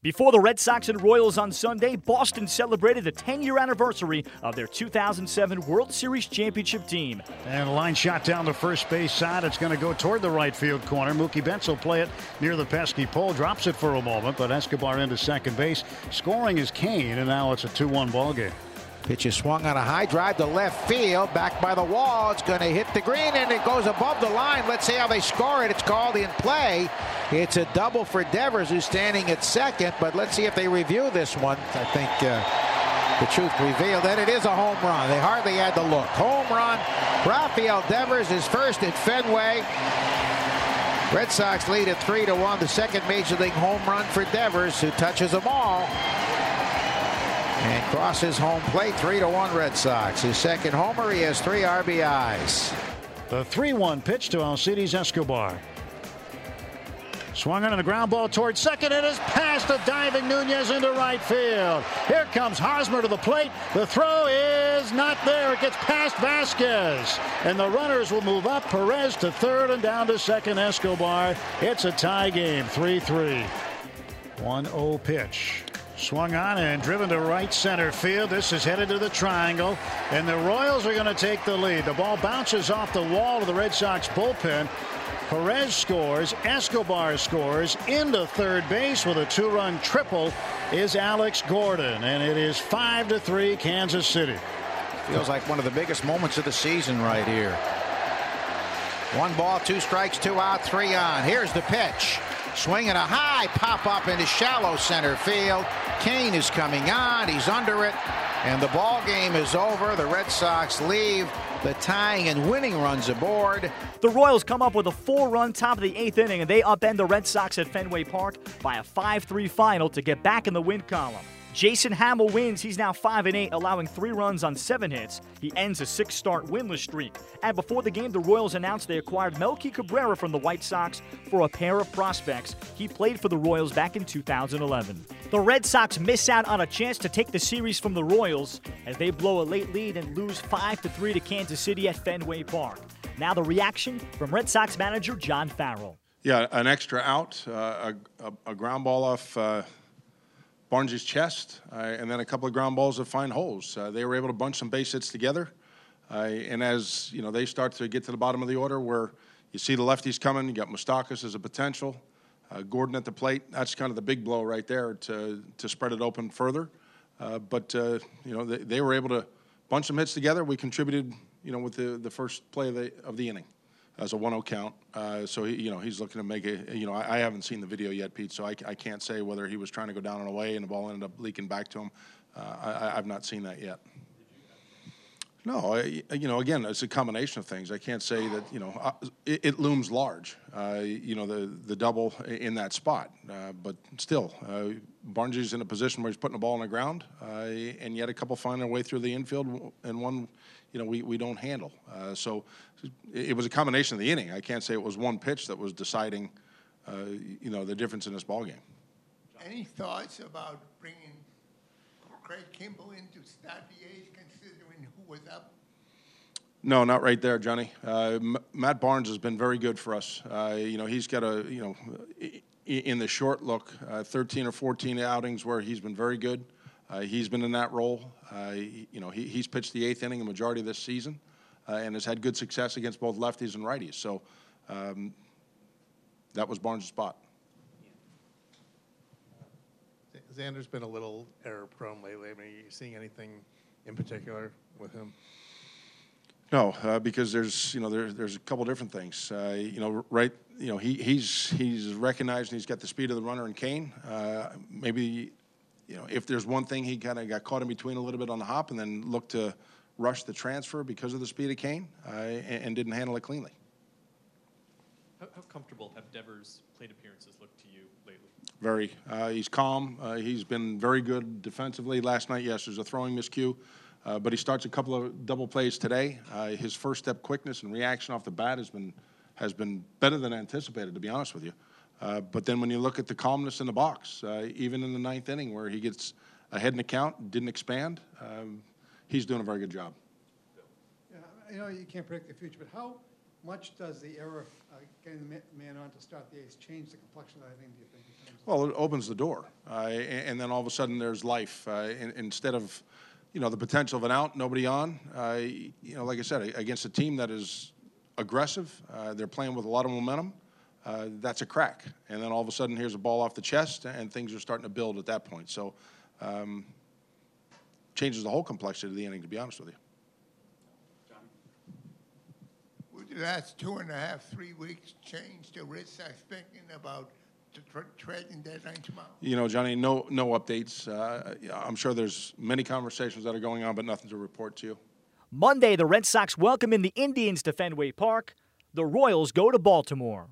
Before the Red Sox and Royals on Sunday, Boston celebrated the 10 year anniversary of their 2007 World Series championship team. And a line shot down the first base side. It's going to go toward the right field corner. Mookie Betts will play it near the pesky pole, drops it for a moment, but Escobar into second base. Scoring is Cain, and now it's a 2 1 ball game. Pitch is swung on a high drive to left field, back by the wall. It's going to hit the green, and it goes above the line. Let's see how they score it. It's called in play. It's a double for Devers, who's standing at second, but let's see if they review this one. I think uh, the truth prevailed, and it is a home run. They hardly had to look. Home run. Rafael Devers is first at Fenway. Red Sox lead at 3 to 1. The second major league home run for Devers, who touches them all. And crosses home plate, 3 to 1 Red Sox. His second homer, he has three RBIs. The 3 1 pitch to Alcides Escobar. Swung on a ground ball towards second. It is past a diving Nunez into right field. Here comes Hosmer to the plate. The throw is not there. It gets past Vazquez. And the runners will move up. Perez to third and down to second Escobar. It's a tie game, 3 3. 1 0 pitch. Swung on and driven to right center field. This is headed to the triangle. And the Royals are going to take the lead. The ball bounces off the wall of the Red Sox bullpen. Perez scores. Escobar scores. Into third base with a two run triple is Alex Gordon. And it is 5 to 3 Kansas City. Feels like one of the biggest moments of the season right here. One ball, two strikes, two out, three on. Here's the pitch. Swinging a high pop up into shallow center field. Cain is coming on. He's under it. And the ball game is over. The Red Sox leave the tying and winning runs aboard. The Royals come up with a four run top of the eighth inning, and they upend the Red Sox at Fenway Park by a 5 3 final to get back in the win column. Jason Hammel wins. He's now 5 and 8, allowing three runs on seven hits. He ends a six start winless streak. And before the game, the Royals announced they acquired Melky Cabrera from the White Sox for a pair of prospects. He played for the Royals back in 2011. The Red Sox miss out on a chance to take the series from the Royals as they blow a late lead and lose 5 3 to Kansas City at Fenway Park. Now, the reaction from Red Sox manager John Farrell. Yeah, an extra out, uh, a, a, ground ball off. Uh Barnes' chest, uh, and then a couple of ground balls that find holes. Uh, they were able to bunch some base hits together, uh, and as you know, they start to get to the bottom of the order where you see the lefties coming. You got Moustakas as a potential, uh, Gordon at the plate. That's kind of the big blow right there to to spread it open further. Uh, but uh, you know, they, they, were able to bunch some hits together. We contributed, you know, with the the first play of the of the inning as a 1-0 count. Uh, so he, you know he's looking to make it. You know I, I, haven't seen the video yet, Pete. So I, I, can't say whether he was trying to go down and away and the ball ended up leaking back to him. Uh, I, have not seen that yet. No, I, you know, again, it's a combination of things. I can't say that you know uh, it, it, looms large. Uh, you know, the the double in that spot, uh, but still, uh, Barnes is in a position where he's putting the ball on the ground, and yet a couple find their way through the infield, and one you know, we, we don't handle. Uh, so it was a combination of the inning. I can't say it was one pitch that was deciding, uh, you know, the difference in this ball game. Any thoughts about bringing Craig Kimbrel in to start the eighth, considering who was up? No, not right there, Johnny. Uh, M- Matt Barnes has been very good for us. Uh, you know, he's got a, you know, in the short look, uh, 13 or 14 outings where he's been very good. Uh, he's been in that role. Uh, he, you know, he, he's pitched the eighth inning a majority of this season, uh, and has had good success against both lefties and righties. So um, that was Barnes' spot. Xander's been a little error prone lately. I mean, are you seeing anything in particular with him? No, uh, because there's you know there, there's a couple different things. Uh, you know, right? You know, he, he's he's recognized and he's got the speed of the runner in Cain. Uh, maybe you know, if there's one thing he kind of got caught in between a little bit on the hop and then looked to rush the transfer because of the speed of Cain uh, and, and, didn't handle it cleanly. How, how, comfortable have Devers' plate appearances looked to you lately? Very. Uh, he's calm. Uh, he's been very good defensively. Last night, yes, there's a throwing miscue. Uh, but he starts a couple of double plays today. Uh, his first step quickness and reaction off the bat has been has been better than anticipated, to be honest with you. Uh, but then when you look at the calmness in the box, uh, even in the ninth inning where he gets ahead in the count, didn't expand, um, he's doing a very good job. Yeah, you know you can't predict the future, but how much does the error uh, getting the man on to start the ace change the complexion of that inning? Do you think? Well, it opens the door, uh, and, and then all of a sudden there's life. Uh, in, instead of, you know, the potential of an out, nobody on. Uh, you know, like I said, against a team that is aggressive, uh, they're playing with a lot of momentum. Uh, that's a crack, and then all of a sudden here's a ball off the chest, and things are starting to build at that point. So, um, changes the whole complexity of the inning. To be honest with you. Would the last two and a half, three weeks change the Red Sox thinking about the tra- trading deadline tomorrow? You know, Johnny, no no updates. Uh, I'm sure there's many conversations that are going on, but nothing to report to you. Monday, the Red Sox welcome in the Indians to Fenway Park. The Royals go to Baltimore.